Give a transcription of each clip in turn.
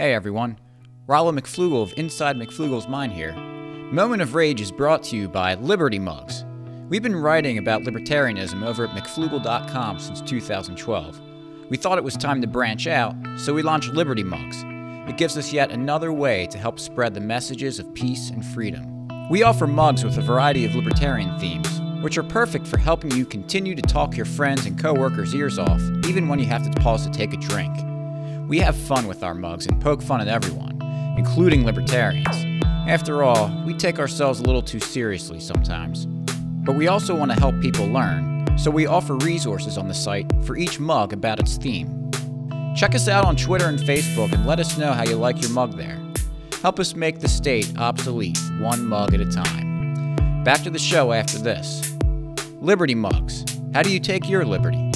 Hey everyone, Rollo McFlugel of Inside McFlugel's Mind here. Moment of Rage is brought to you by Liberty Mugs. We've been writing about libertarianism over at McFlugel.com since 2012. We thought it was time to branch out, so we launched Liberty Mugs. It gives us yet another way to help spread the messages of peace and freedom. We offer mugs with a variety of libertarian themes, which are perfect for helping you continue to talk your friends and coworkers' ears off, even when you have to pause to take a drink. We have fun with our mugs and poke fun at everyone, including libertarians. After all, we take ourselves a little too seriously sometimes. But we also want to help people learn, so we offer resources on the site for each mug about its theme. Check us out on Twitter and Facebook and let us know how you like your mug there. Help us make the state obsolete, one mug at a time. Back to the show after this. Liberty Mugs. How do you take your liberty?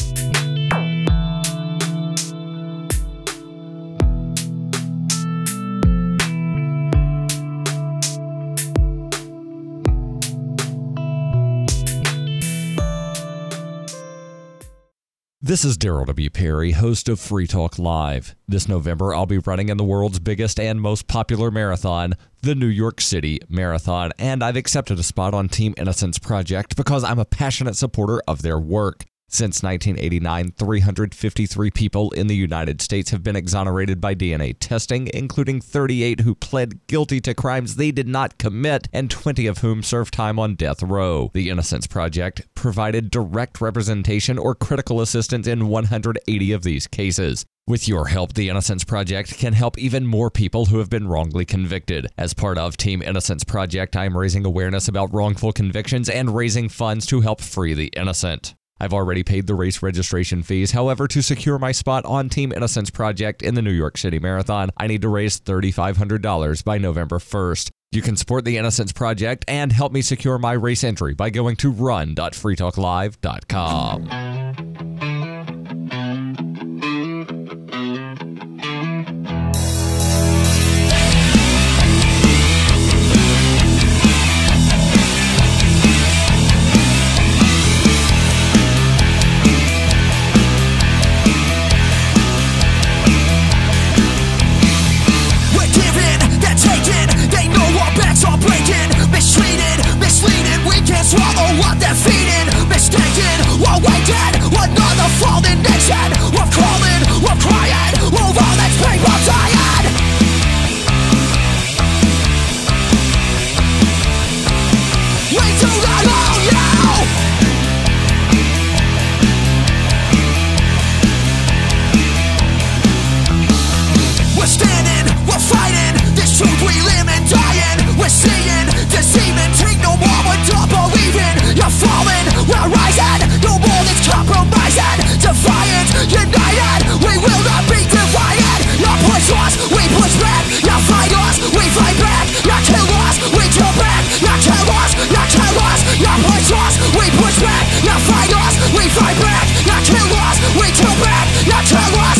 This is Darryl W. Perry, host of Free Talk Live. This November, I'll be running in the world's biggest and most popular marathon, the New York City Marathon, and I've accepted a spot on Team Innocence Project because I'm a passionate supporter of their work. Since 1989, 353 people in the United States have been exonerated by DNA testing, including 38 who pled guilty to crimes they did not commit, and 20 of whom served time on death row. The Innocence Project provided direct representation or critical assistance in 180 of these cases. With your help, the Innocence Project can help even more people who have been wrongly convicted. As part of Team Innocence Project, I am raising awareness about wrongful convictions and raising funds to help free the innocent. I've already paid the race registration fees. However, to secure my spot on Team Innocence Project in the New York City Marathon, I need to raise $3,500 by November 1st. You can support the Innocence Project and help me secure my race entry by going to run.freetalklive.com. another fallen nation. We're crawling, we're crying, over this people dying. We do not own you. We're standing, we're fighting. This truth we live and dying. We're seeing, deceiving. Take no more, we don't believe in. You're falling. This compromising. Defiant, united. We will not be divided. Push us, we push back. Fight us, we fight back. You kill us, we kill back. You kill us, you kill us. Push us, we push back. Fight us, we fight back. Kill us, we kill back. You kill us,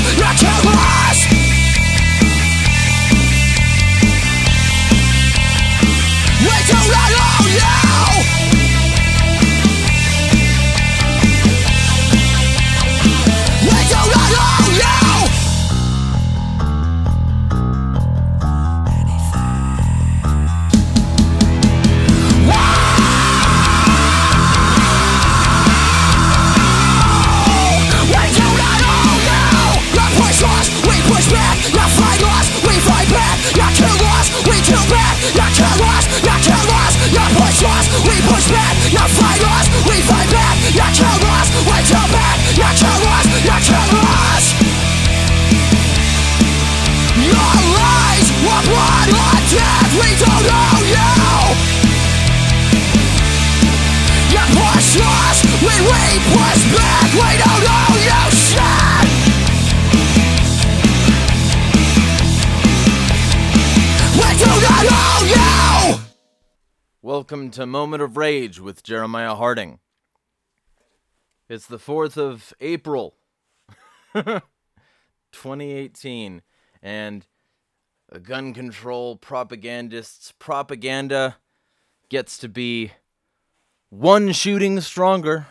to Moment of Rage with Jeremiah Harding. It's the 4th of April, 2018, and a gun control propagandist's propaganda gets to be one shooting stronger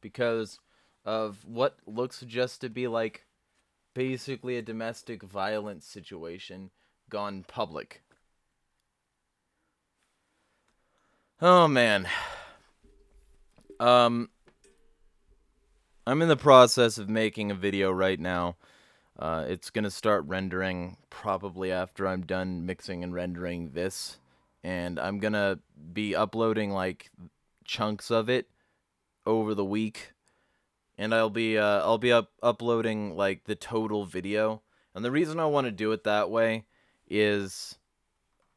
because of what looks just to be like basically a domestic violence situation gone public. Oh man. Um I'm in the process of making a video right now. Uh, it's gonna start rendering probably after I'm done mixing and rendering this, and I'm gonna be uploading like chunks of it over the week, and I'll be uh, I'll be up uploading like the total video. And the reason I want to do it that way is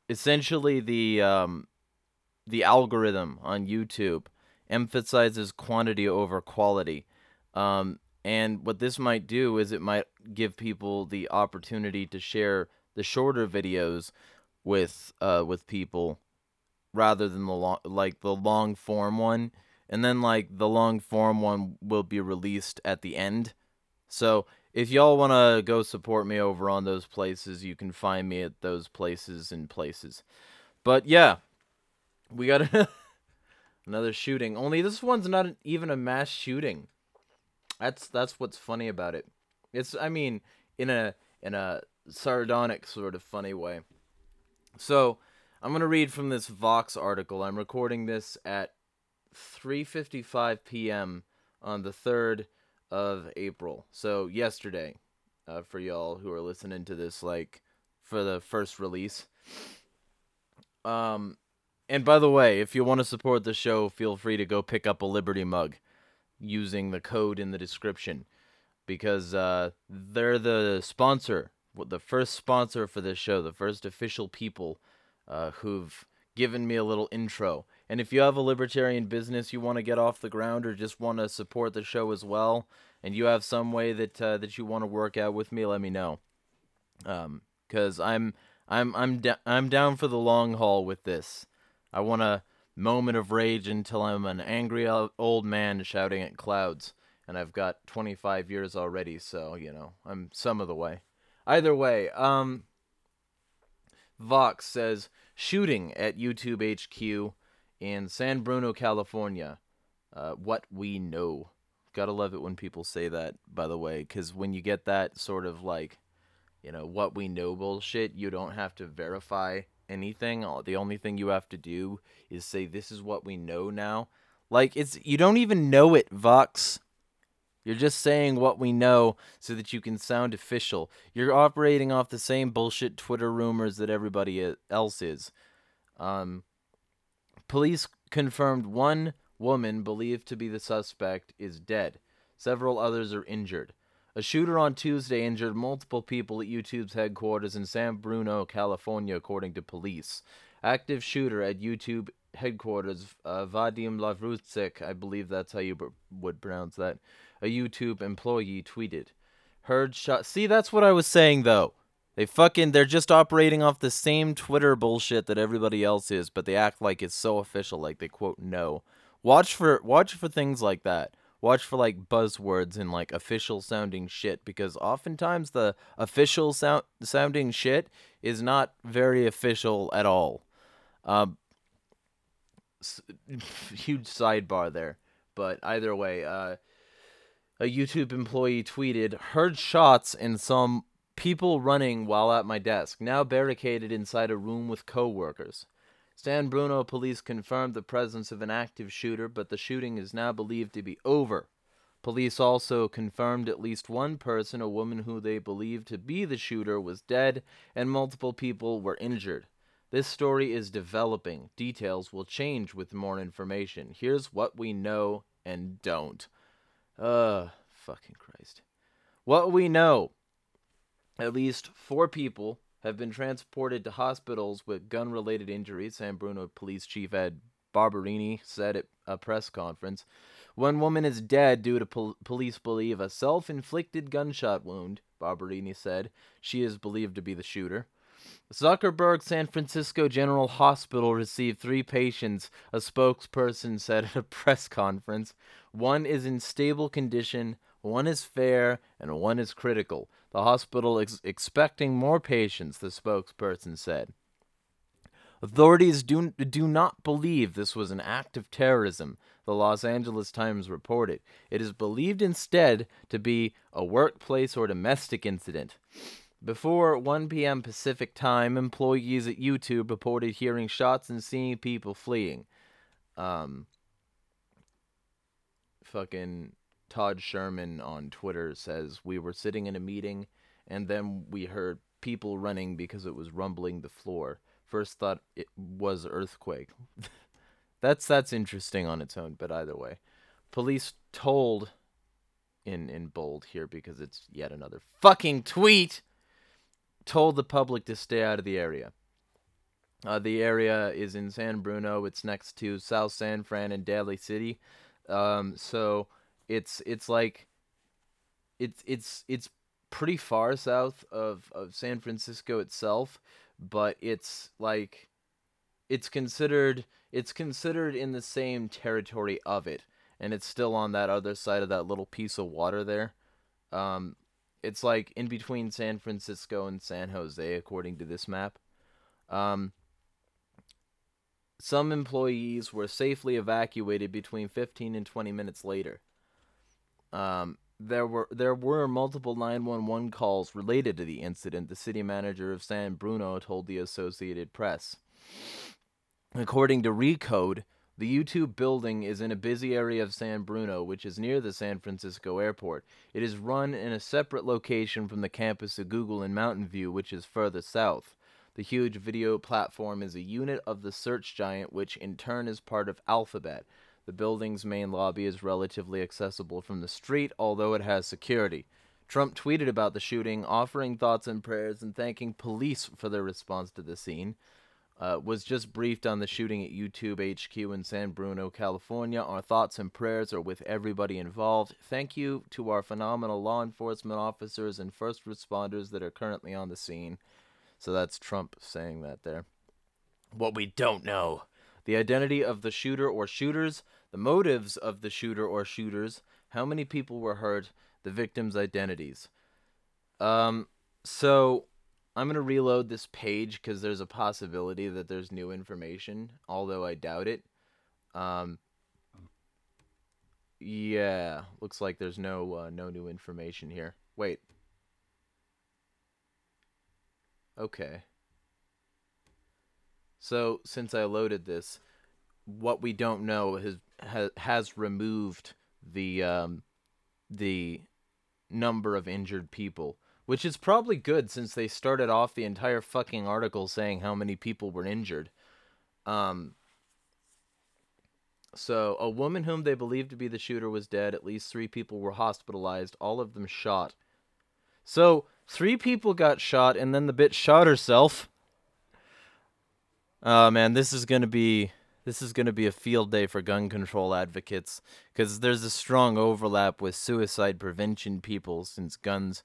essentially the um, the algorithm on YouTube emphasizes quantity over quality. Um, and what this might do is it might give people the opportunity to share the shorter videos with uh, with people rather than the long like the long form one. And then like the long form one will be released at the end. So if y'all want to go support me over on those places you can find me at those places and places. But yeah we got another shooting only this one's not even a mass shooting that's that's what's funny about it. It's I mean in a in a sardonic sort of funny way. So, I'm to read from this Vox article. I'm recording this at 3:55 p.m. on the 3rd of April. So, yesterday uh, for y'all who are listening to this like for the first release. Um and by the way, if you want to support the show, feel free to go pick up a Liberty mug using the code in the description because uh, they're the sponsor, the first sponsor for this show, the first official people uh, who've given me a little intro. And if you have a libertarian business you want to get off the ground or just want to support the show as well, and you have some way that uh, that you want to work out with me, let me know. Um, cause I'm I'm I'm da- I'm down for the long haul with this. I want a moment of rage until I'm an angry old man shouting at clouds. And I've got 25 years already, so, you know, I'm some of the way. Either way, um, Vox says shooting at YouTube HQ in San Bruno, California. Uh, what we know. Gotta love it when people say that, by the way, because when you get that sort of like, you know, what we know bullshit, you don't have to verify anything. The only thing you have to do is say this is what we know now. Like it's you don't even know it, Vox. You're just saying what we know so that you can sound official. You're operating off the same bullshit Twitter rumors that everybody else is. Um, police confirmed one woman believed to be the suspect is dead. Several others are injured. A shooter on Tuesday injured multiple people at YouTube's headquarters in San Bruno, California, according to police. Active shooter at YouTube headquarters, uh, Vadim Lavrusik, I believe that's how you b- would pronounce that, a YouTube employee tweeted. Heard shot. See, that's what I was saying, though. They fucking, they're just operating off the same Twitter bullshit that everybody else is, but they act like it's so official, like they quote no. Watch for, watch for things like that watch for like buzzwords and like official sounding shit because oftentimes the official sound sounding shit is not very official at all. Um, huge sidebar there, but either way, uh, a YouTube employee tweeted, "Heard shots and some people running while at my desk. Now barricaded inside a room with coworkers." San Bruno police confirmed the presence of an active shooter, but the shooting is now believed to be over. Police also confirmed at least one person, a woman who they believed to be the shooter, was dead, and multiple people were injured. This story is developing. Details will change with more information. Here's what we know and don't. Ugh, fucking Christ. What we know at least four people have been transported to hospitals with gun related injuries, San Bruno Police Chief Ed Barberini said at a press conference. One woman is dead due to pol- police believe a self inflicted gunshot wound, Barberini said. She is believed to be the shooter. Zuckerberg San Francisco General Hospital received three patients, a spokesperson said at a press conference. One is in stable condition, one is fair, and one is critical. The hospital is expecting more patients, the spokesperson said. Authorities do, do not believe this was an act of terrorism, the Los Angeles Times reported. It is believed instead to be a workplace or domestic incident. Before 1 p.m. Pacific time, employees at YouTube reported hearing shots and seeing people fleeing. Um, fucking Todd Sherman on Twitter says we were sitting in a meeting and then we heard people running because it was rumbling the floor. First thought it was earthquake. that's that's interesting on its own, but either way. Police told in in bold here because it's yet another fucking tweet told the public to stay out of the area. Uh, the area is in San Bruno. It's next to South San Fran and Daly City. Um, so it's it's like it's it's it's pretty far south of, of San Francisco itself, but it's like it's considered it's considered in the same territory of it, and it's still on that other side of that little piece of water there. Um, it's like in between San Francisco and San Jose, according to this map. Um, some employees were safely evacuated between 15 and 20 minutes later. Um, there were there were multiple 911 calls related to the incident, the city manager of San Bruno told the Associated Press. According to Recode, the YouTube building is in a busy area of San Bruno, which is near the San Francisco airport. It is run in a separate location from the campus of Google in Mountain View, which is further south. The huge video platform is a unit of the search giant, which in turn is part of Alphabet, the building's main lobby is relatively accessible from the street, although it has security. Trump tweeted about the shooting, offering thoughts and prayers and thanking police for their response to the scene. Uh, was just briefed on the shooting at YouTube HQ in San Bruno, California. Our thoughts and prayers are with everybody involved. Thank you to our phenomenal law enforcement officers and first responders that are currently on the scene. So that's Trump saying that there. What we don't know the identity of the shooter or shooters, the motives of the shooter or shooters, how many people were hurt, the victims' identities. Um, so I'm gonna reload this page because there's a possibility that there's new information, although I doubt it. Um, yeah, looks like there's no uh, no new information here. Wait. Okay. So since I loaded this, what we don't know has has, has removed the um, the number of injured people, which is probably good since they started off the entire fucking article saying how many people were injured. Um, so, a woman whom they believed to be the shooter was dead. At least three people were hospitalized, all of them shot. So, three people got shot, and then the bitch shot herself. Oh man, this is gonna be this is gonna be a field day for gun control advocates because there's a strong overlap with suicide prevention people since guns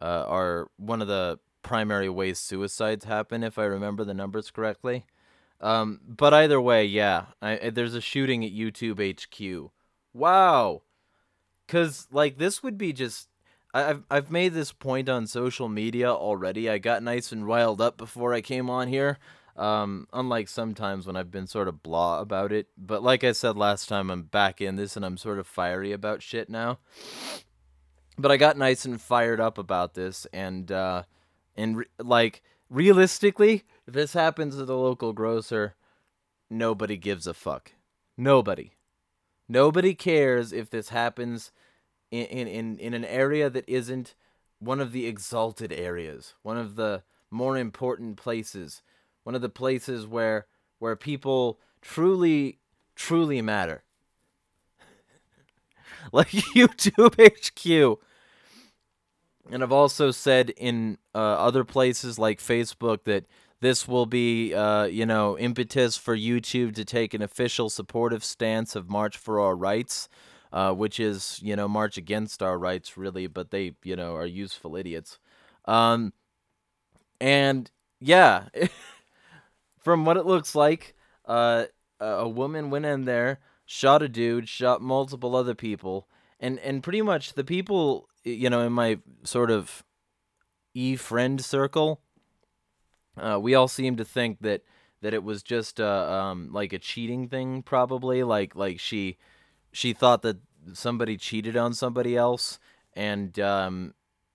uh, are one of the primary ways suicides happen, if I remember the numbers correctly. Um, but either way, yeah, I, there's a shooting at YouTube HQ. Wow, because like this would be just. I've I've made this point on social media already. I got nice and riled up before I came on here. Um, unlike sometimes when I've been sort of blah about it. But like I said last time, I'm back in this and I'm sort of fiery about shit now. But I got nice and fired up about this, and uh, and re- like realistically, if this happens at a local grocer, nobody gives a fuck. Nobody. Nobody cares if this happens in, in, in, in an area that isn't one of the exalted areas, one of the more important places one of the places where where people truly truly matter. like YouTube HQ. And I've also said in uh, other places like Facebook that this will be, uh, you know, impetus for YouTube to take an official supportive stance of March for Our Rights, uh, which is, you know, March against our rights, really, but they, you know, are useful idiots. Um, and yeah. from what it looks like, uh, a woman went in there, shot a dude, shot multiple other people, and and pretty much the people, you know, in my sort of e friend circle, uh, we all seem to think that that it was just uh, um like a cheating thing probably like like she she thought that somebody cheated on somebody else and um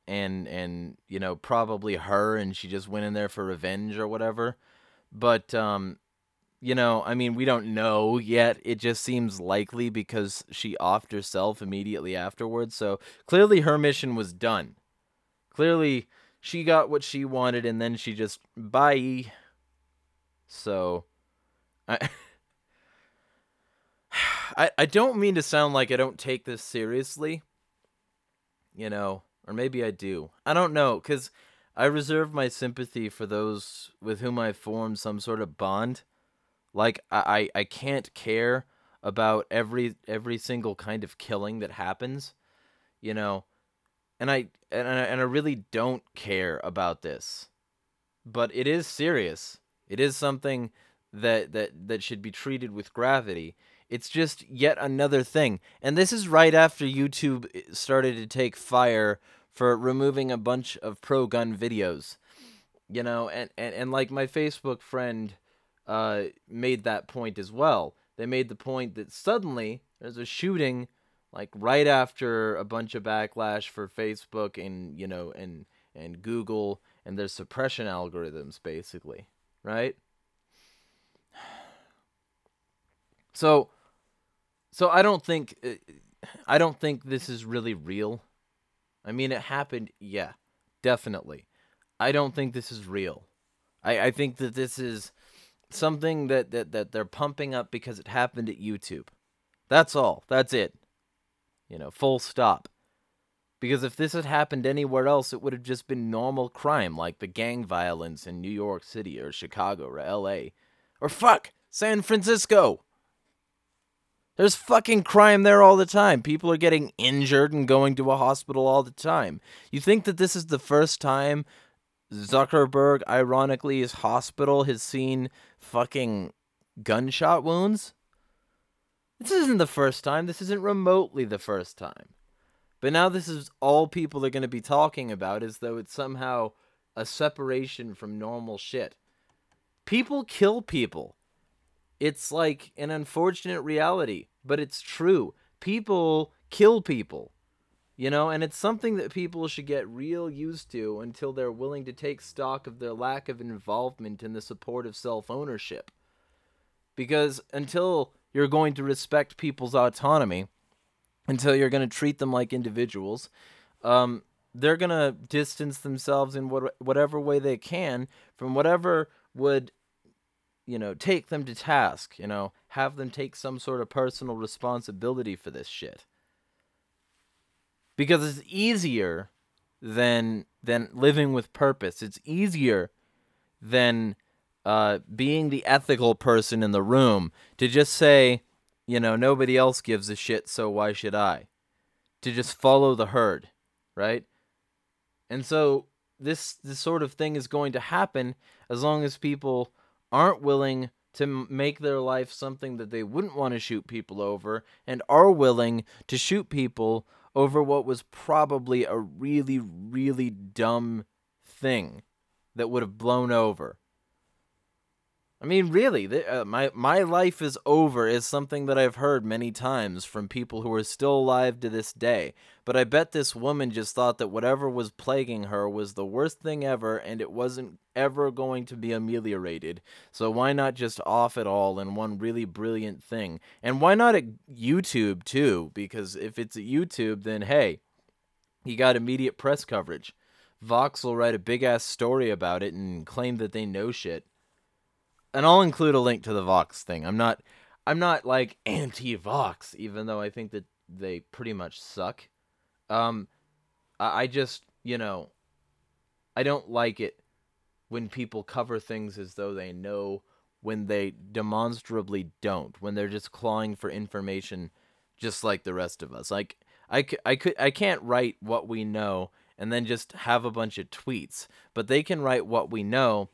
and and you know probably her and she just went in there for revenge or whatever but um you know i mean we don't know yet. It just seems likely because she offed herself immediately afterwards so clearly her mission was done. Clearly she got what she wanted and then she just bye. So i I, I don't mean to sound like I don't take this seriously, you know, or maybe I do. I don't know, because I reserve my sympathy for those with whom I formed some sort of bond. Like I, I, I can't care about every every single kind of killing that happens, you know, and I and I, and I really don't care about this, but it is serious. It is something that that that should be treated with gravity it's just yet another thing. And this is right after YouTube eh, started to take fire for removing a bunch of pro gun videos. You know, and, and, and like my Facebook friend uh, made that point as well. They made the point that suddenly there's a shooting like right after a bunch of backlash for Facebook and you know and and Google and their suppression algorithms basically, right? So so I don't think uh, I don't think this is really real. I mean, it happened, yeah, definitely. I don't think this is real. I, I think that this is something that, that, that they're pumping up because it happened at YouTube. That's all. That's it. You know, full stop. Because if this had happened anywhere else, it would have just been normal crime, like the gang violence in New York City or Chicago or LA. Or fuck, San Francisco! There's fucking crime there all the time. People are getting injured and going to a hospital all the time. You think that this is the first time Zuckerberg, ironically, his hospital has seen fucking gunshot wounds? This isn't the first time. This isn't remotely the first time. But now this is all people are going to be talking about as though it's somehow a separation from normal shit. People kill people. It's like an unfortunate reality, but it's true. People kill people, you know, and it's something that people should get real used to until they're willing to take stock of their lack of involvement in the support of self ownership. Because until you're going to respect people's autonomy, until you're going to treat them like individuals, um, they're going to distance themselves in what, whatever way they can from whatever would you know, take them to task, you know, have them take some sort of personal responsibility for this shit. Because it's easier than than living with purpose. It's easier than uh, being the ethical person in the room to just say, you know, nobody else gives a shit, so why should I? To just follow the herd, right? And so this this sort of thing is going to happen as long as people aren't willing to make their life something that they wouldn't want to shoot people over and are willing to shoot people over what was probably a really, really dumb thing that would have blown over. I mean, really, the, uh, my my life is over is something that I've heard many times from people who are still alive to this day. But I bet this woman just thought that whatever was plaguing her was the worst thing ever, and it wasn't ever going to be ameliorated. So why not just off it all in one really brilliant thing? And why not at YouTube too? Because if it's at YouTube, then hey, you got immediate press coverage. Vox will write a big ass story about it and claim that they know shit and I'll include a link to the Vox thing. I'm not I'm not like anti Vox, even though I think that they pretty much suck. Um I, I just, you know, I don't like it when people cover things as though they know when they demonstrably don't, when they're just clawing for information just like the rest of us. Like I, I could I can't write what we know and then just have a bunch of tweets, but they can write what we know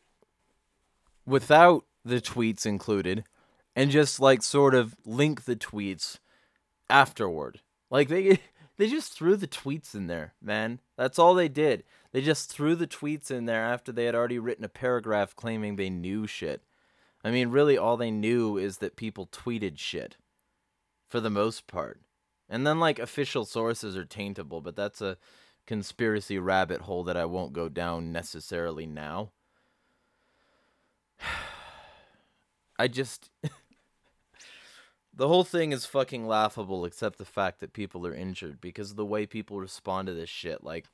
without the tweets included and just like sort of link the tweets afterward. Like they they just threw the tweets in there, man. That's all they did. They just threw the tweets in there after they had already written a paragraph claiming they knew shit. I mean, really, all they knew is that people tweeted shit for the most part. And then, like, official sources are taintable, but that's a conspiracy rabbit hole that I won't go down necessarily now. I just. the whole thing is fucking laughable, except the fact that people are injured because of the way people respond to this shit. Like,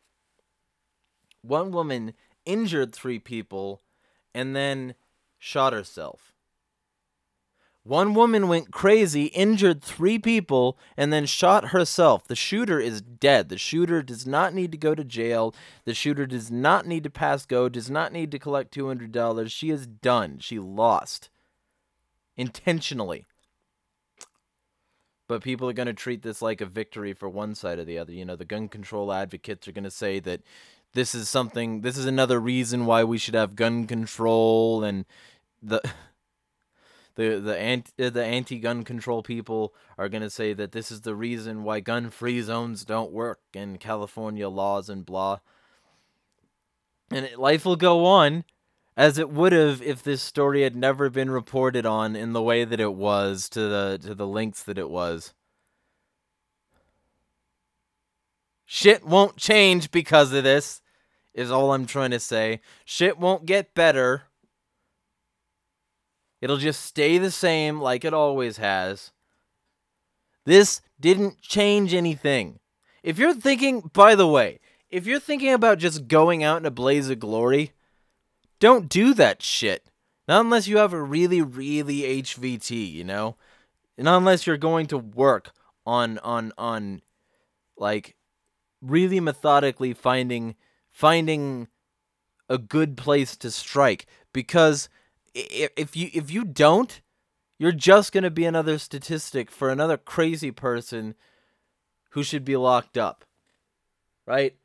one woman injured three people and then shot herself. One woman went crazy, injured three people, and then shot herself. The shooter is dead. The shooter does not need to go to jail. The shooter does not need to pass go, does not need to collect $200. She is done. She lost. Intentionally. But people are going to treat this like a victory for one side or the other. You know, the gun control advocates are going to say that this is something, this is another reason why we should have gun control and the the the anti uh, the anti-gun control people are going to say that this is the reason why gun-free zones don't work in California laws and blah. And it, life will go on as it would have if this story had never been reported on in the way that it was to the to the links that it was. Shit won't change because of this is all I'm trying to say. Shit won't get better It'll just stay the same like it always has. This didn't change anything. If you're thinking, by the way, if you're thinking about just going out in a blaze of glory, don't do that shit. Not unless you have a really, really HVT, you know? Not unless you're going to work on on on like really methodically finding finding a good place to strike because if you if you don't, you're just going to be another statistic for another crazy person who should be locked up. Right?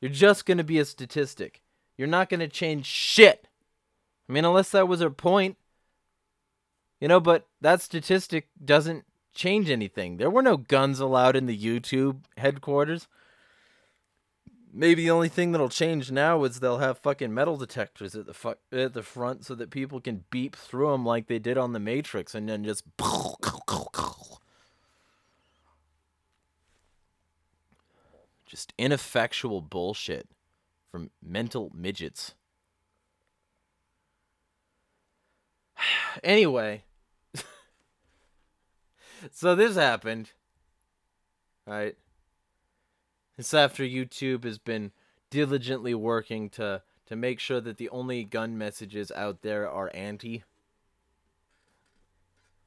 You're just going to be a statistic. You're not going to change shit. I mean, unless that was her point. You know, but that statistic doesn't change anything. There were no guns allowed in the YouTube headquarters maybe the only thing that'll change now is they'll have fucking metal detectors at the fu- at the front so that people can beep through them like they did on the Matrix and then just just ineffectual bullshit from mental midgets. anyway, so this happened. Right? It's after YouTube has been diligently working to to make sure that the only gun messages out there are anti.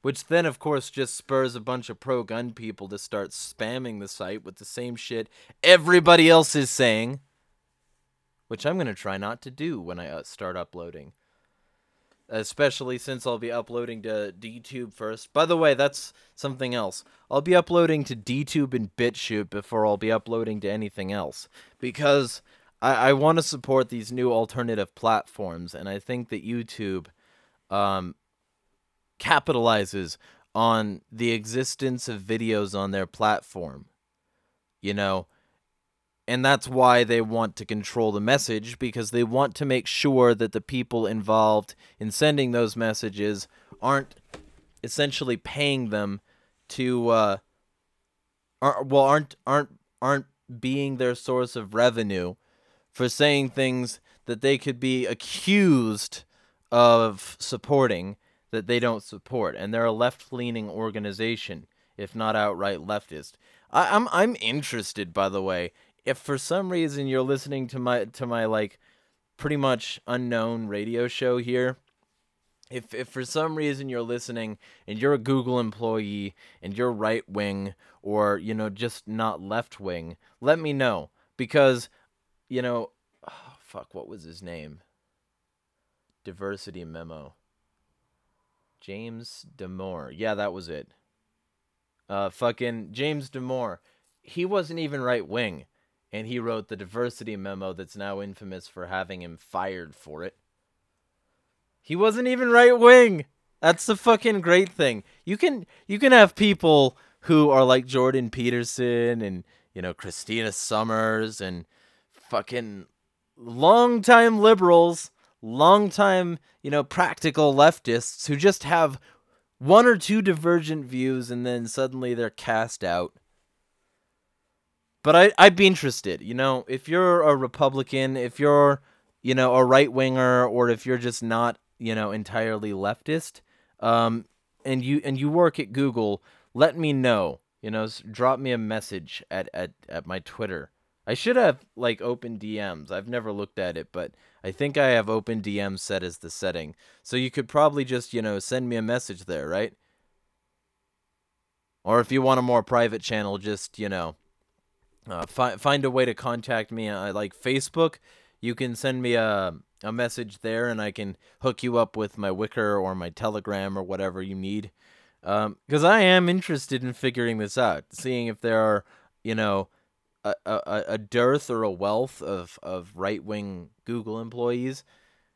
Which then, of course, just spurs a bunch of pro gun people to start spamming the site with the same shit everybody else is saying. Which I'm going to try not to do when I uh, start uploading especially since I'll be uploading to DTube first. By the way, that's something else. I'll be uploading to DTube and BitChute before I'll be uploading to anything else because I, I want to support these new alternative platforms, and I think that YouTube um, capitalizes on the existence of videos on their platform. You know, and that's why they want to control the message because they want to make sure that the people involved in sending those messages aren't essentially paying them to uh are, well aren't aren't aren't being their source of revenue for saying things that they could be accused of supporting that they don't support. And they're a left-leaning organization if not outright leftist. I, I'm I'm interested, by the way, if for some reason you're listening to my to my like pretty much unknown radio show here if if for some reason you're listening and you're a Google employee and you're right wing or you know just not left wing, let me know because you know oh, fuck what was his name? Diversity memo. James Damore. Yeah, that was it. Uh fucking James Damore. He wasn't even right wing and he wrote the diversity memo that's now infamous for having him fired for it. He wasn't even right wing. That's the fucking great thing. You can you can have people who are like Jordan Peterson and you know Christina Sommers and fucking longtime liberals longtime, you know, practical leftists who just have one or two divergent views and then suddenly they're cast out. But I, I'd be interested, you know, if you're a Republican, if you're, you know, a right winger, or if you're just not, you know, entirely leftist, um, and you and you work at Google, let me know. You know, drop me a message at, at, at my Twitter. I should have like open DMs. I've never looked at it, but I think I have open DMs set as the setting. So you could probably just, you know, send me a message there, right? Or if you want a more private channel, just, you know, uh, fi- find a way to contact me. Uh, like Facebook, you can send me a, a message there and I can hook you up with my Wickr or my Telegram or whatever you need. Because um, I am interested in figuring this out, seeing if there are, you know, a, a, a dearth or a wealth of, of right wing Google employees.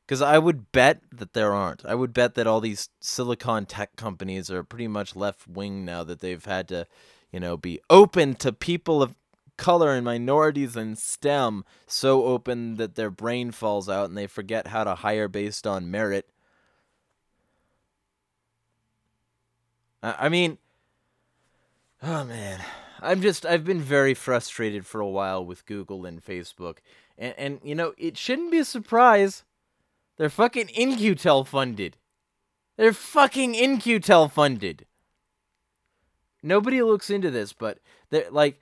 Because I would bet that there aren't. I would bet that all these silicon tech companies are pretty much left wing now that they've had to, you know, be open to people of color and minorities and STEM so open that their brain falls out and they forget how to hire based on merit. I mean, oh man, I'm just I've been very frustrated for a while with Google and Facebook, and and you know it shouldn't be a surprise. They're fucking In-Q-Tel funded. They're fucking In-Q-Tel funded. Nobody looks into this, but they're like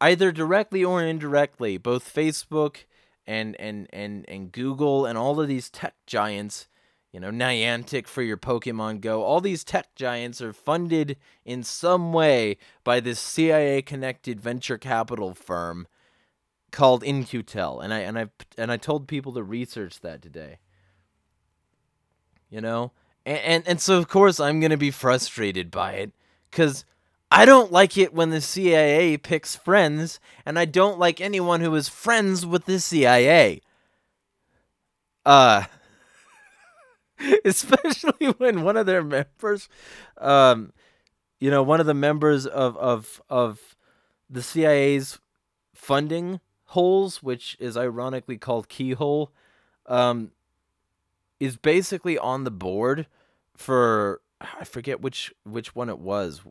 either directly or indirectly, both Facebook and and and and Google and all of these tech giants you know, Niantic for your Pokemon Go. All these tech giants are funded in some way by this CIA connected venture capital firm called In-Q-Tel. And I and I and I told people to research that today. You know? And and, and so of course I'm going to be frustrated by it cuz I don't like it when the CIA picks friends, and I don't like anyone who is friends with the CIA. Uh especially when one of their members, um, you know, one of the members of of of the CIA's funding holes, which is ironically called Keyhole, um, is basically on the board for I forget which which one it was,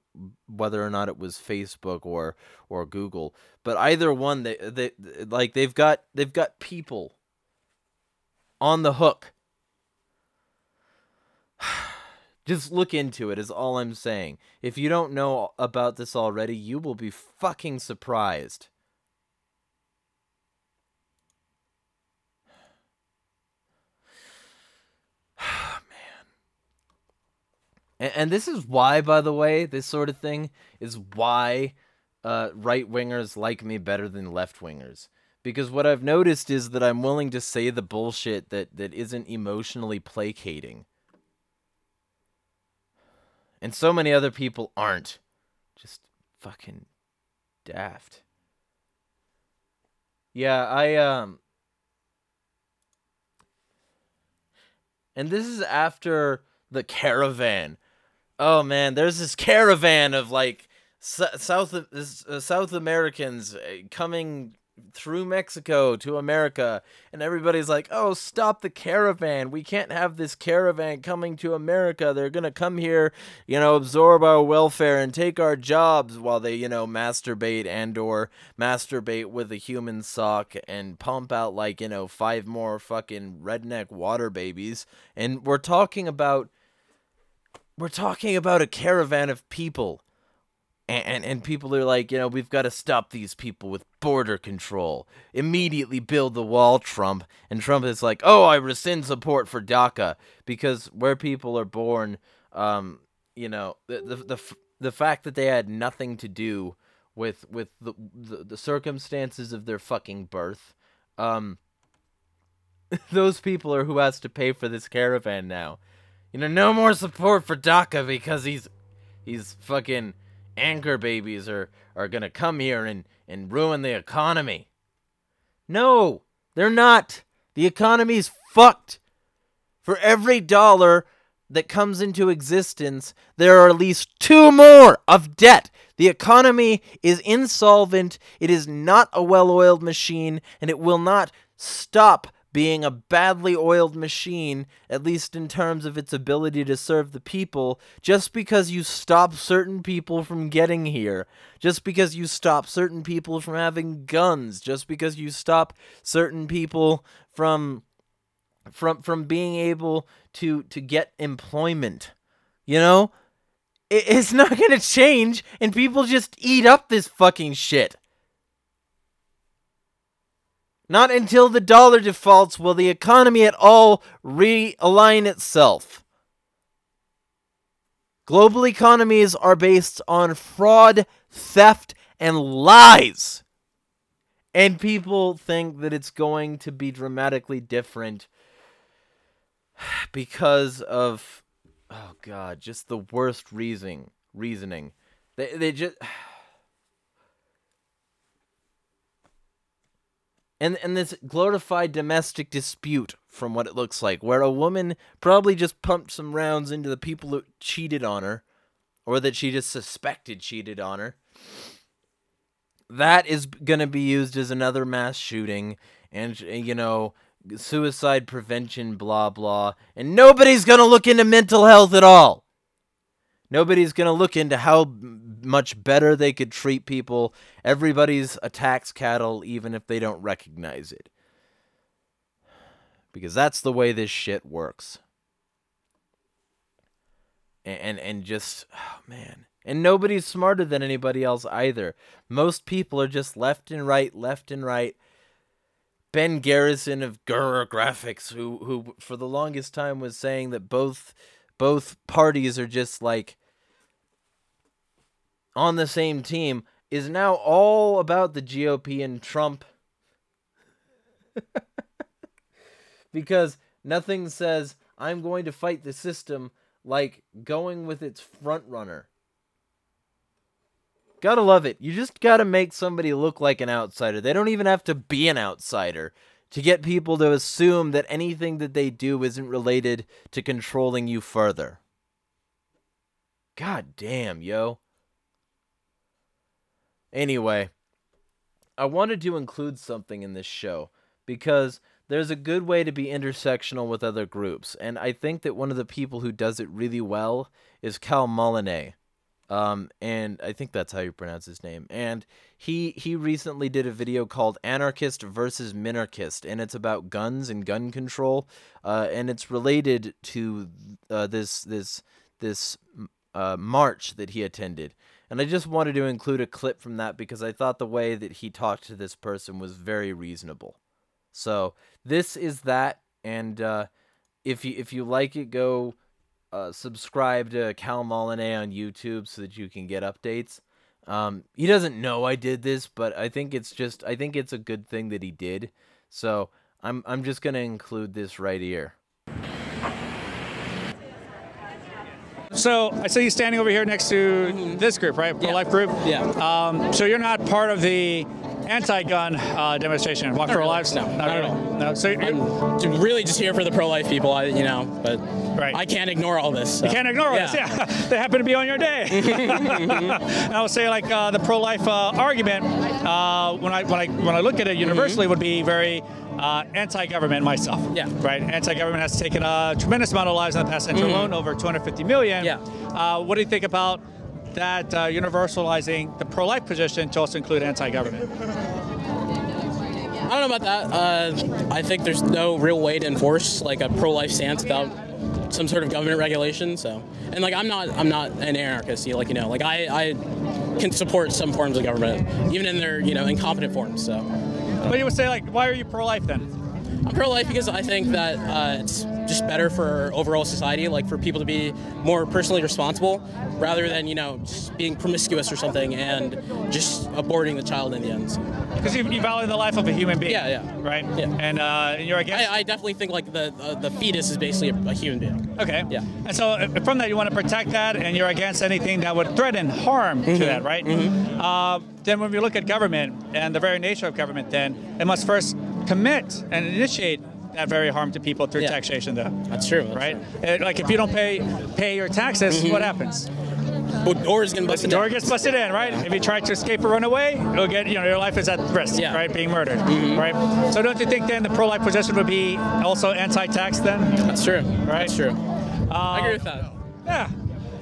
whether or not it was Facebook or or Google, but either one they they like they've got they've got people on the hook just look into it is all I'm saying. If you don't know about this already, you will be fucking surprised. And, and, this is why, by the way, this sort of thing is why uh, right wingers like me better than left wingers. Because what I've noticed is that I'm willing to say the bullshit that, that isn't emotionally placating and so many other people aren't. Just fucking daft. Yeah, I um And this is after the caravan. Oh man, there's this caravan of like South uh, South Americans uh, coming through Mexico to America, and everybody's like, "Oh, stop the caravan! We can't have this caravan coming to America. They're gonna come here, you know, absorb our welfare and take our jobs while they, you know, masturbate and or masturbate with a human sock and pump out like you know five more fucking redneck water babies." And we're talking about, we're talking about a caravan of people and, and, and people are like, you know, we've got to stop these people with border control. Immediately build the wall, Trump. And Trump is like, oh, I rescind support for DACA because where people are born, um, you know, the the the, the fact that they had nothing to do with with the, the, the circumstances of their fucking birth, um, those people are who has to pay for this caravan now. You know, no more support for DACA because he's he's fucking anchor babies are, are to come here and, and ruin the economy. No, they're not. The economy's fucked. For every dollar that comes into existence, there are at least two more of debt. The economy is insolvent. It is not a well oiled machine, and it will not stop being a badly oiled machine, at least in terms of its ability to serve the people, just because you stop certain people from getting here, just because you stop certain people from having guns, just because you stop certain people from from from being able to to get employment. You know? It, it's not going to change and people just eat up this fucking shit. Not until the dollar defaults will the economy at all realign itself. Global economies are based on fraud, theft, and lies. And people think that it's going to be dramatically different because of oh god, just the worst reasoning, reasoning. They they just and and this glorified domestic dispute from what it looks like where a woman probably just pumped some rounds into the people who cheated on her or that she just suspected cheated on her that is going to be used as another mass shooting and you know suicide prevention blah blah and nobody's going to look into mental health at all Nobody's going to look into how much better they could treat people. Everybody's a tax cattle, even if they don't recognize it. Because that's the way this shit works. And, and, and just, oh man. And nobody's smarter than anybody else either. Most people are just left and right, left and right. Ben Garrison of GrrrGraphics, who who for the longest time was saying that both both parties are just like on the same team is now all about the GOP and Trump. because nothing says I'm going to fight the system like going with its front runner. Gotta love it. You just gotta make somebody look like an outsider. They don't even have to be an outsider to get people to assume that anything that they do isn't related to controlling you further. God damn, yo. Anyway, I wanted to include something in this show because there's a good way to be intersectional with other groups, and I think that one of the people who does it really well is Cal Molinay. Um, and I think that's how you pronounce his name. And he he recently did a video called "Anarchist versus Minarchist," and it's about guns and gun control. Uh, and it's related to uh, this this this uh, march that he attended. And I just wanted to include a clip from that because I thought the way that he talked to this person was very reasonable. So this is that, and uh, if you if you like it, go uh, subscribe to Cal Molinay on YouTube so that you can get updates. Um, he doesn't know I did this, but I think it's just I think it's a good thing that he did. So I'm I'm just gonna include this right here. So I see you standing over here next to this group, right? Pro Life group. Yeah. Um, so you're not part of the anti-gun uh, demonstration. Walk for really. Lives. No, not at all. No. So I'm really just here for the pro-life people, I, you know. But Right. I can't ignore all this. so. You can't ignore this. Yeah, they happen to be on your day. and I would say like uh, the pro-life uh, argument uh, when I when I when I look at it universally would be very uh, anti-government myself. Yeah. Right. Anti-government has taken a tremendous amount of lives in the past century alone, over 250 million. Yeah. Uh, what do you think about that uh, universalizing the pro-life position to also include anti-government? I don't know about that. Uh, I think there's no real way to enforce like a pro-life stance without some sort of government regulation. So, and like I'm not I'm not an anarchist. You know, like you know, like I I can support some forms of government, even in their you know incompetent forms. So. But you would say like, why are you pro-life then? I'm pro-life because I think that uh, it's just better for overall society, like for people to be more personally responsible, rather than you know just being promiscuous or something and just aborting the child in the end. Because you, you value the life of a human being. Yeah, yeah. Right. Yeah. And uh, you're against. I, I definitely think like the uh, the fetus is basically a, a human being. Okay. Yeah. And so uh, from that, you want to protect that, and you're against anything that would threaten harm Mm-hmm. to that, right? Uh, then when we look at government and the very nature of government, then it must first commit and initiate that very harm to people through Yeah. taxation, though. That's true. that's Right. true. Uh, Like if you don't pay pay your taxes, Mm-hmm. what happens? doors getting The busted door down. gets busted in, right? If you try to escape or run away, you'll get, you know, your life is at risk, Yeah. Mm-hmm. right? Being murdered, right? So don't you think then the pro-life position would be also anti-tax then? That's true. Right. That's true. I agree with that. Yeah.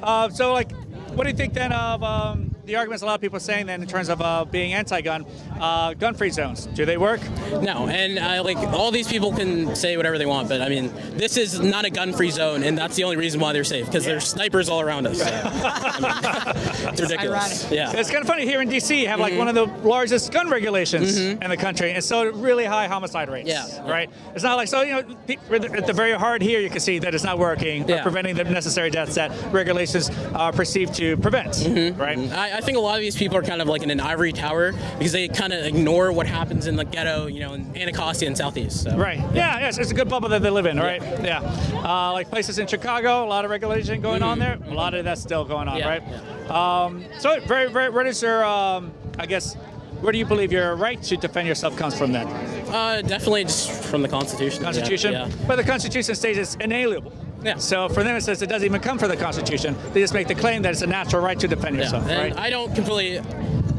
Uh, so like, what do you think then of um, the arguments a lot of people are saying then in terms of uh, being anti-gun, uh, gun-free zones? Do they work? No, and uh, like all these people can say whatever they want, but I mean, this is not a gun-free zone, and that's the only reason why they're safe because there's snipers all around us. So, I mean, it's ridiculous. Yeah. It's kind of funny here in DC. You have like one of the largest gun regulations in the country, and so really high homicide rates. Yeah. Right. It's not like so you know pe- at the very heart here you can see that it's not working Yeah. preventing the necessary deaths that regulations are perceived to prevent. Mm-hmm. Right. I, I think a lot of these people are kind of like in an ivory tower because they kind of ignore what happens in the ghetto, you know, in Anacostia and Southeast. So. Right. Yeah. Yes. It's a good bubble that they live in. Right. Yeah. Uh, like places in Chicago, a lot of regulation going on there. A lot of that's still going on. Yeah, Right. Um, so very, very. Where does your, um, I guess, where do you believe your right to defend yourself comes from then? Uh, definitely just from the Constitution. Yeah, Constitution. Yeah. But the Constitution states it's inalienable. Yeah. So for them, it says it doesn't even come from the Constitution. They just make the claim that it's a natural right to defend Yeah. yourself. And Right. I don't completely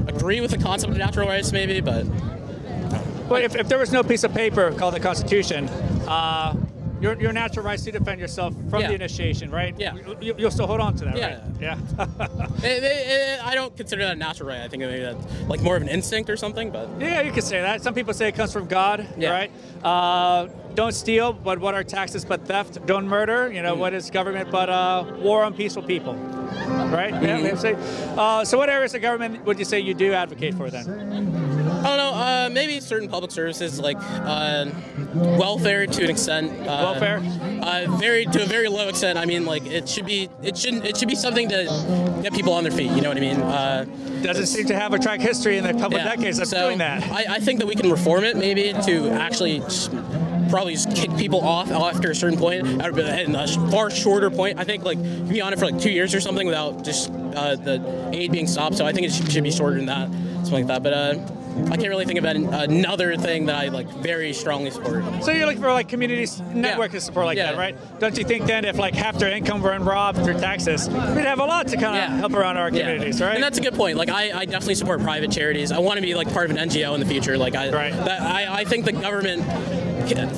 agree with the concept of natural rights, maybe, but But if, if there was no piece of paper called the Constitution, uh, your, your natural rights to defend yourself from Yeah. the initiation, right? Yeah. You, you'll still hold on to that, Yeah. right? Yeah. it, it, it, I don't consider that a natural right. I think maybe that's like more of an instinct or something. But yeah, you could say that. Some people say it comes from God, Yeah. right? Uh, don't steal, but what are taxes but theft? Don't murder, you know, what is government but uh, war on peaceful people, right? Yeah, we have to say. Uh, so what areas of government would you say you do advocate for then? I don't know. Uh, maybe certain public services like uh, welfare to an extent. Uh, Welfare? Uh, very to a very low extent. I mean, like it should be. It shouldn't. It should be something to get people on their feet. You know what I mean? Uh, Doesn't seem to have a track history in the couple yeah. of decades of so doing that. I, I think that we can reform it maybe to actually. s- Probably just kick people off after a certain point, at a far shorter point. I think like you can be on it for like two years or something without just uh, the aid being stopped. So I think it should, should be shorter than that, something like that. But uh, I can't really think of an- another thing that I like very strongly support. So you're looking for like community network and support like Yeah. that, right? Don't you think then if like half their income were robbed through taxes, we'd have a lot to kind of Yeah. help around our Yeah. communities, right? And that's a good point. Like I, I definitely support private charities. I want to be like part of an NGO in the future. Like I, Right. that, I, I think the government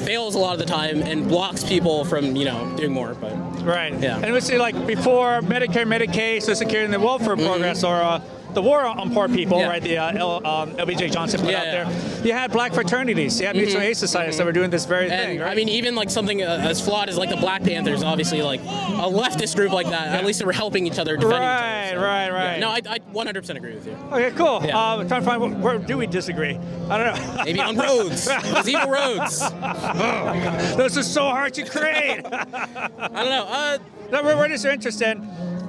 fails a lot of the time and blocks people from you know doing more. But right. Yeah. And we see like before Medicare, Medicaid, Social Security, and the welfare programs or uh, the war on poor people, Mm-hmm. Yeah. right? The uh, L, um, LBJ Johnson put Yeah, out yeah. Mm-hmm. there. You had black fraternities, you had mutual aid societies that were doing this very and thing, right? I mean, even like something uh, as flawed as like the Black Panthers, obviously like a leftist group like that. At least they were helping each other, defending right, each other. so, right, right. No, I, I 100% agree with you. okay, cool. Yeah. Uh, trying to find where, where do we disagree? I don't know. Maybe on roads, those evil roads. Those are so hard to create. I don't know. Uh, Now, where, where does your interest in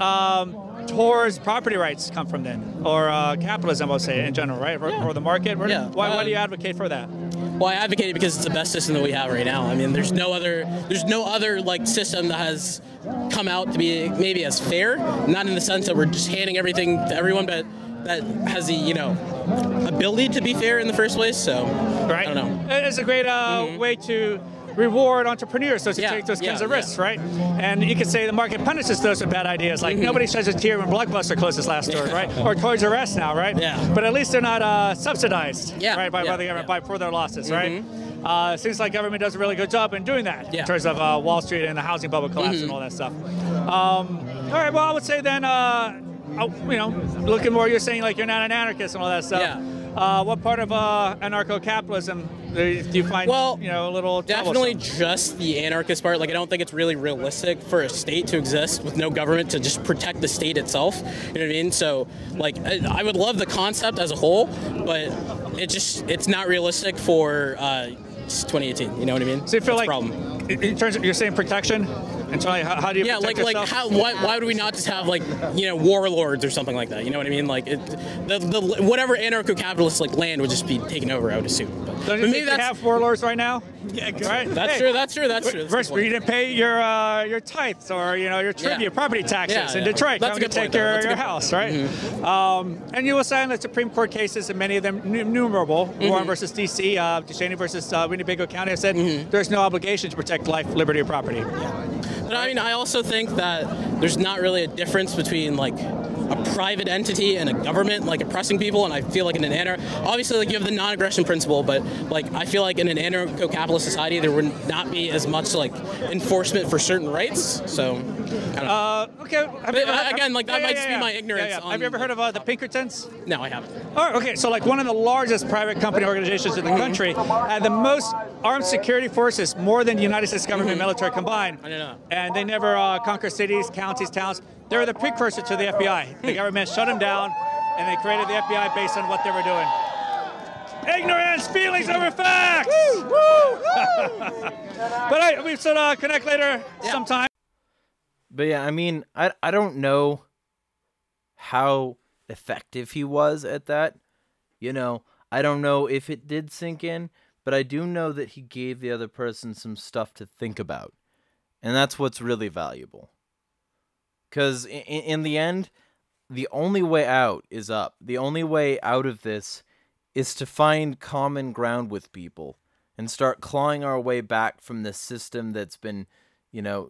um, towards property rights come from then, or uh, capitalism? I'll say in general, right, or, or the market? Where, Yeah. Why, why do you Uh, advocate for that? Well, I advocate it because it's the best system that we have right now. I mean, there's no other, there's no other like system that has come out to be maybe as fair. Not in the sense that we're just handing everything to everyone, but that has the you know ability to be fair in the first place. So Right. I don't know. Mm-hmm. It's a great uh, way to reward entrepreneurs those who Yeah, take those kinds yeah, of yeah. risks, right? And you could say the market punishes those with bad ideas. Mm-hmm. Like nobody sheds a tear when Blockbuster closes last door, right? Or Toys R Us now, right? Yeah. But at least they're not uh, subsidized, Yeah, right, by, by the government yeah. Mm-hmm. by for their losses, right? Uh, seems like government does a really good job in doing that in terms of uh, Wall Street and the housing bubble collapse and all that stuff. Um, all right, well, I would say then, uh, you know, looking more, you're saying like you're not an anarchist and all that stuff. Yeah. Uh, what part of uh, anarcho-capitalism do do you find, Well, you know, a little Definitely troublesome? just the anarchist part. Like, I don't think it's really realistic for a state to exist with no government to just protect the state itself. You know what I mean? So, like, I, I would love the concept as a whole, but it just it's not realistic for uh, 2018. You know what I mean? So you feel That's like, problem. in terms of you're saying protection, and so like, how, how do you Yeah, protect like like how why, why would we not just have like you know warlords or something like that? You know what I mean? Like it, the, the whatever anarcho-capitalist like land would just be taken over. I would assume. But, Don't but you think maybe we that's have warlords right now? Yeah, right. that's Hey, true. That's true. That's true. That's a First, you didn't pay your uh, your tithes or you know your tribute, Yeah. property taxes Yeah, in yeah. Detroit. That's a Come good to point, take though. your, That's a your good house, right? Um, and you will sign the Supreme Court cases, and many of them innumerable. Mm-hmm. Warren versus D.C., uh, DeShaney versus uh, Winnebago County have said Mm-hmm. there's no obligation to protect life, liberty, or property. But I mean, I also think that there's not really a difference between like a private entity and a government like oppressing people, and I feel like in an anar obviously like you have the non-aggression principle, but like I feel like in an anarcho-capitalist society there would not be as much like enforcement for certain rights. So I don't know. Uh, okay. But, ever- uh, again, like, that Yeah, might yeah, just be my ignorance yeah. on Have you ever heard of uh, the Pinkertons? no, I haven't. All right, okay, so like one of the largest private company organizations in the country had the most armed security forces, more than the United States government and military combined. Mm-hmm. I didn't know. And they never uh, conquer cities, counties, towns. They were the precursor to the FBI. The government shut them down, and they created the FBI based on what they were doing. Ignorance, feelings over facts. but I, we should uh, connect later sometime. But yeah, I mean, I I don't know how effective he was at that. You know, I don't know if it did sink in, but I do know that he gave the other person some stuff to think about. And that's what's really valuable. Cuz in, in the end, the only way out is up. The only way out of this is to find common ground with people and start clawing our way back from this system that's been, you know,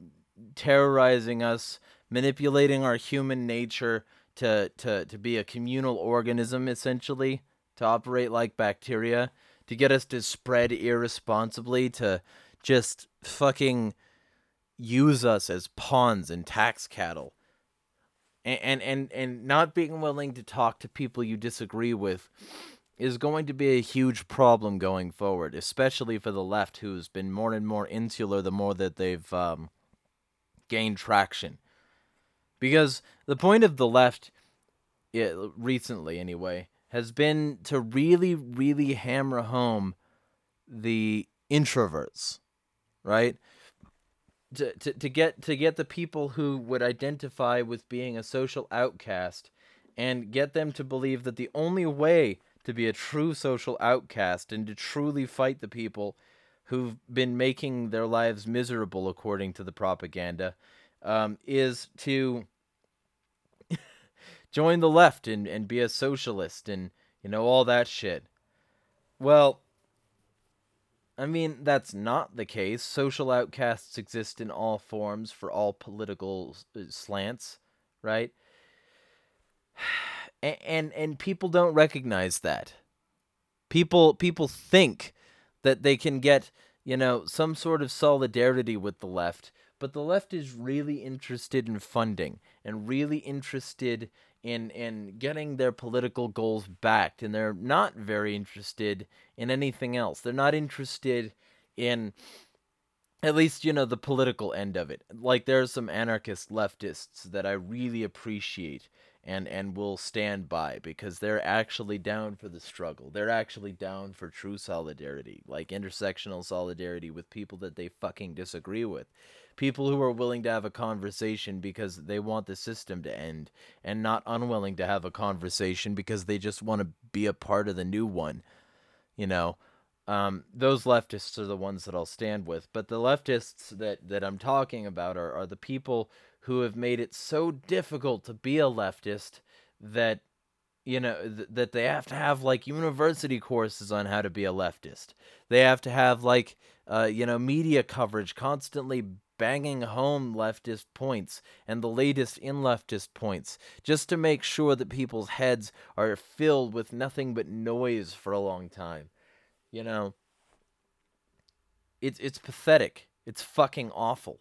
terrorizing us, manipulating our human nature to, to, to be a communal organism, essentially, to operate like bacteria, to get us to spread irresponsibly, to just fucking use us as pawns and tax cattle. And, and, and, and not being willing to talk to people you disagree with is going to be a huge problem going forward, especially for the left, who's been more and more insular the more that they've um, gained traction. Because the point of the left, yeah, recently anyway, has been to really, really hammer home the introverts, right? To, to, get to get the people who would identify with being a social outcast and get them to believe that the only way to be a true social outcast and to truly fight the people who've been making their lives miserable according to the propaganda um, is to join the left and, and be a socialist and you know all that shit. Well i mean that's not the case. Social outcasts exist in all forms for all political uh, slants right? And, and and people don't recognize that. People people think that they can get you know some sort of solidarity with the left but the left is really interested in funding and really interested in in getting their political goals backed and they're not very interested in anything else. They're not interested in at least you know the political end of it. Like there's some anarchist leftists that i really appreciate and and will stand by because they're actually down for the struggle. They're actually down for true solidarity like intersectional solidarity with people that they fucking disagree with people who are willing to have a conversation because they want the system to end and not unwilling to have a conversation because they just want to be a part of the new one you know um, those leftists are the ones that I'll stand with. But the leftists that, that I'm talking about are, are the people who have made it so difficult to be a leftist that you know th- that they have to have like university courses on how to be a leftist. They have to have like uh, you know media coverage constantly banging home leftist points and the latest in leftist points just to make sure that people's heads are filled with nothing but noise for a long time. You know, it's it's pathetic. It's fucking awful.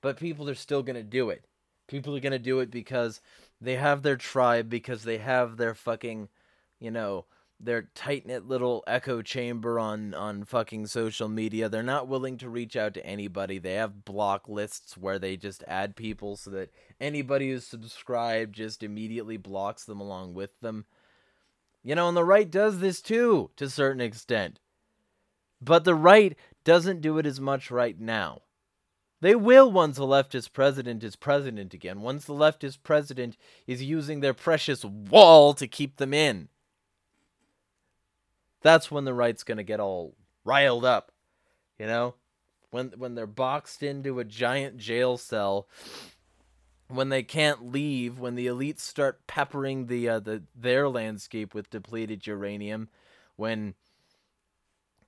But people are still to do it. People are to do it because they have their tribe because they have their fucking, you know, their tight-knit little echo chamber on on fucking social media. They're not willing to reach out to anybody. They have block lists where they just add people so that anybody who's subscribed just immediately blocks them along with them. You know, and the right does this too, to a certain extent. But the right doesn't do it as much right now. They will once the leftist president is president again, once the leftist president is using their precious wall to keep them in. That's when the right's going to get all riled up, you know? When when they're boxed into a giant jail cell when they can't leave, when the elites start peppering the uh, the their landscape with depleted uranium, when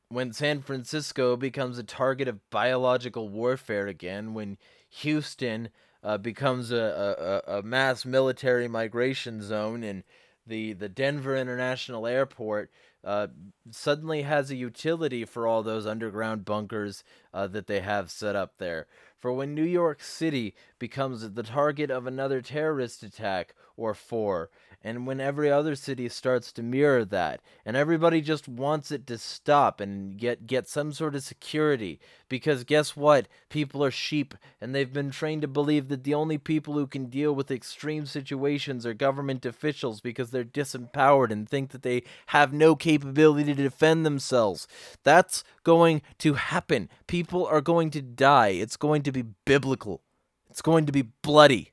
when San Francisco becomes a target of biological warfare again, when Houston uh, becomes a, a, a mass military migration zone, and the, the Denver International Airport uh, suddenly has a utility for all those underground bunkers uh, that they have set up there. For when New York City becomes the target of another terrorist attack or four, and when every other city starts to mirror that and everybody just wants it to stop and get get some sort of security because guess what? People are sheep and they've been trained to believe that the only people who can deal with extreme situations are government officials because they're disempowered and think that they have no capability to defend themselves. That's going to happen. People are going to die. It's going to be biblical. It's going to be bloody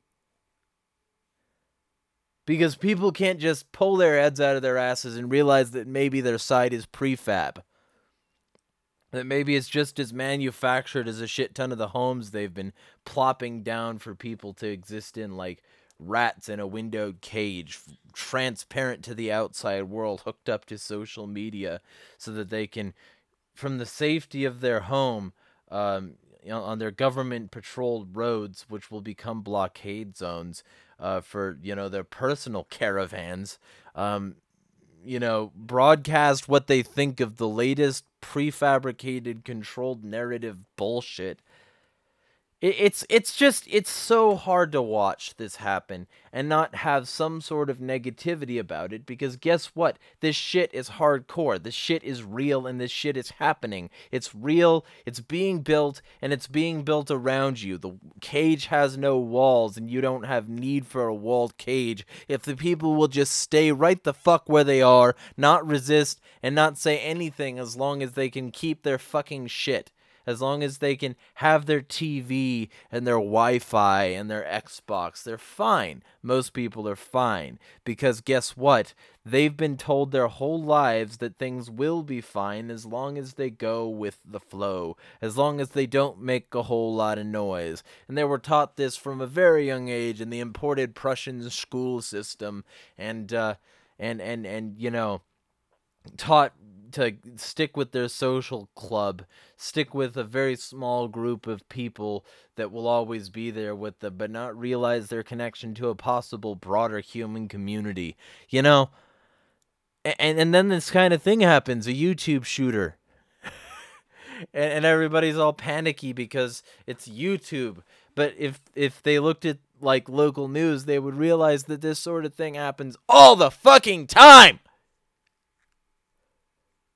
because people can't just pull their heads out of their asses and realize that maybe their side is prefab. That maybe it's just as manufactured as a shit ton of the homes they've been plopping down for people to exist in, like rats in a windowed cage, transparent to the outside world, hooked up to social media, so that they can, from the safety of their home, um, on their government patrolled roads, which will become blockade zones, uh, for you know their personal caravans. Um, you know, broadcast what they think of the latest prefabricated, controlled narrative bullshit it's it's just it's so hard to watch this happen and not have some sort of negativity about it because guess what? This shit is hardcore. This shit is real and this shit is happening. It's real it's being built and it's being built around you. The cage has no walls and you don't have need for a walled cage. If the people will just stay right the fuck where they are not resist and not say anything as long as they can keep their fucking shit as long as they can have their TV and their Wi Fi and their Xbox, they're fine. Most people are fine. Because guess what? They've been told their whole lives that things will be fine as long as they go with the flow, as long as they don't make a whole lot of noise. And they were taught this from a very young age in the imported Prussian school system. And, uh, and, and, and, you know, taught to stick with their social club, stick with a very small group of people that will always be there with them, but not realize their connection to a possible broader human community. You know, and and then this kind of thing happens, a YouTube shooter. and, and everybody's all panicky because it's YouTube. But if if they looked at like local news, they would realize that this sort of thing happens all the fucking time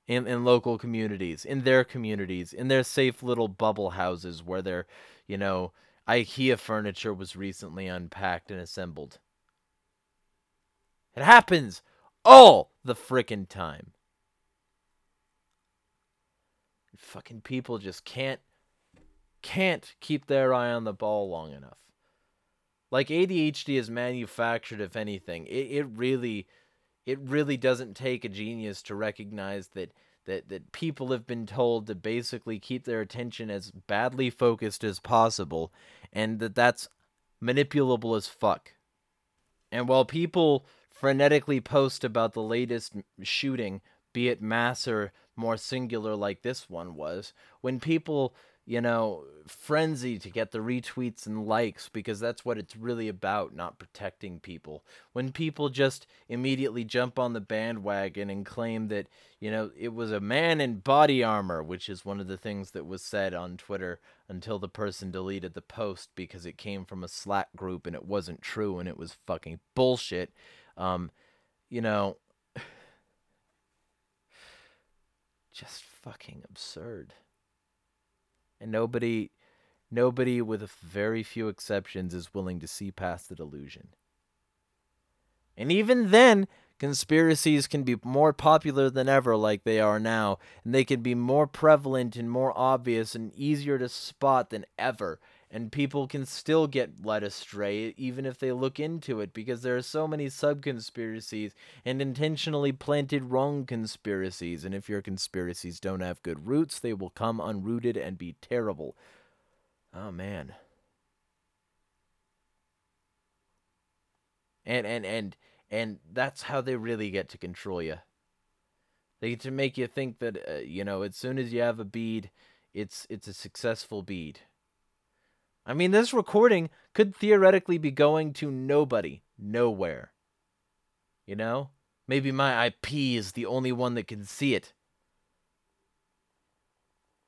in, in local communities, in their communities, in their safe little bubble houses where their, you know, IKEA furniture was recently unpacked and assembled. It happens all the frickin' time. Fucking people just can't can't keep their eye on the ball long enough. Like ADHD is manufactured if anything. It it really it really doesn't take a genius to recognize that that that people have been told to basically keep their attention as badly focused as possible and that that's manipulable as fuck. And while people frenetically post about the latest shooting, be it mass or more singular like this one was, when people you know, frenzy to get the retweets and likes because that's what it's really about, not protecting people. When people just immediately jump on the bandwagon and claim that, you know, it was a man in body armor, which is one of the things that was said on Twitter until the person deleted the post because it came from a Slack group and it wasn't true and it was fucking bullshit. Um, you know, just fucking absurd and nobody nobody with very few exceptions is willing to see past the delusion. And even then, conspiracies can be more popular than ever like they are now, and they can be more prevalent and more obvious and easier to spot than ever and people can still get led astray even if they look into it because there are so many sub conspiracies and intentionally planted wrong conspiracies and if your conspiracies don't have good roots they will come unrooted and be terrible. Oh man. And and and and that's how they really get to control you they get to make you think that uh, you know as soon as you have a bead it's it's a successful bead I mean, this recording could theoretically be going to nobody, nowhere. You know? Maybe my IP is the only one that can see it.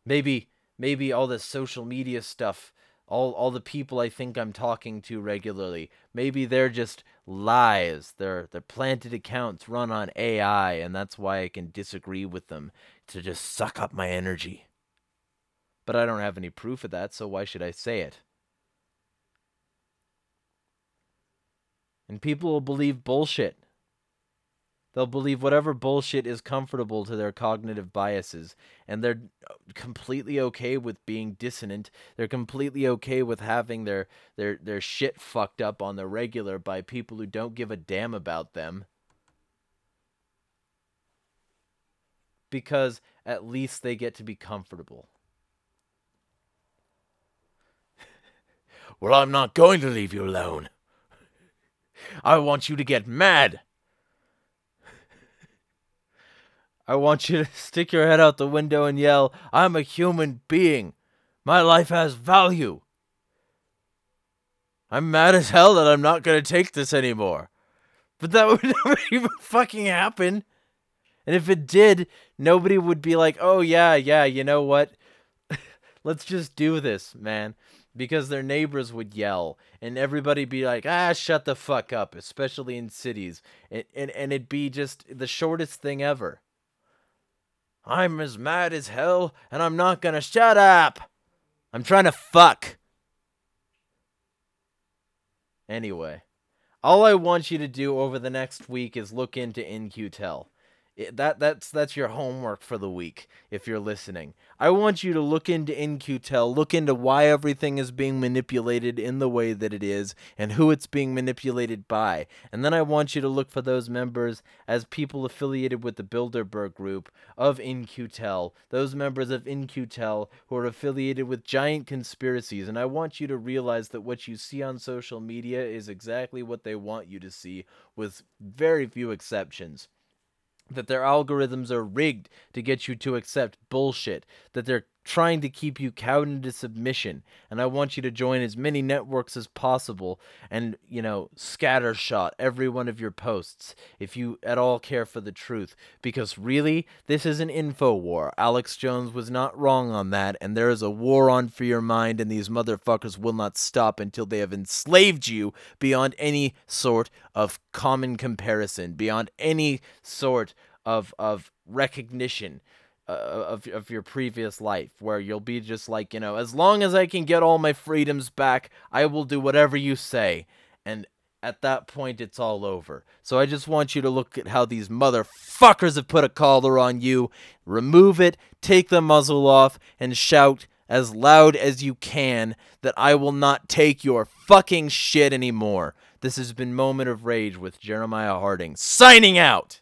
Maybe maybe all this social media stuff, all all the people I think I'm talking to regularly, maybe they're just lies. They're they're planted accounts run on AI and that's why I can disagree with them to just suck up my energy. But I don't have any proof of that, so why should I say it? And people will believe bullshit. They'll believe whatever bullshit is comfortable to their cognitive biases, and they're completely okay with being dissonant. They're completely okay with having their their their shit fucked up on the regular by people who don't give a damn about them. Because at least they get to be comfortable. well, I'm not going to leave you alone. I want you to get mad. I want you to stick your head out the window and yell, I'm a human being. My life has value. I'm mad as hell that I'm not going to take this anymore. But that would never even fucking happen. And if it did, nobody would be like, oh, yeah, yeah, you know what? Let's just do this, man. Because their neighbors would yell, and everybody be like, ah, shut the fuck up, especially in cities. And, and, and it'd be just the shortest thing ever. I'm as mad as hell, and I'm not gonna shut up. I'm trying to fuck. Anyway, all I want you to do over the next week is look into In-Q-Tel it, that that's that's your homework for the week if you're listening. I want you to look into In-Q-Tel, look into why everything is being manipulated in the way that it is and who it's being manipulated by. And then I want you to look for those members as people affiliated with the Bilderberg group of In-Q-Tel, those members of In-Q-Tel who are affiliated with giant conspiracies. And I want you to realize that what you see on social media is exactly what they want you to see with very few exceptions that their algorithms are rigged to get you to accept bullshit, that they're trying to keep you cowed into submission. And I want you to join as many networks as possible and, you know, scattershot every one of your posts if you at all care for the truth. Because really, this is an info war. Alex Jones was not wrong on that, and there is a war on for your mind, and these motherfuckers will not stop until they have enslaved you beyond any sort of common comparison, beyond any sort of of recognition uh, of of your previous life where you'll be just like, you know, as long as I can get all my freedoms back, I will do whatever you say. And at that point it's all over. So I just want you to look at how these motherfuckers have put a collar on you, remove it, take the muzzle off and shout as loud as you can that I will not take your fucking shit anymore. This has been Moment of Rage with Jeremiah Harding, signing out.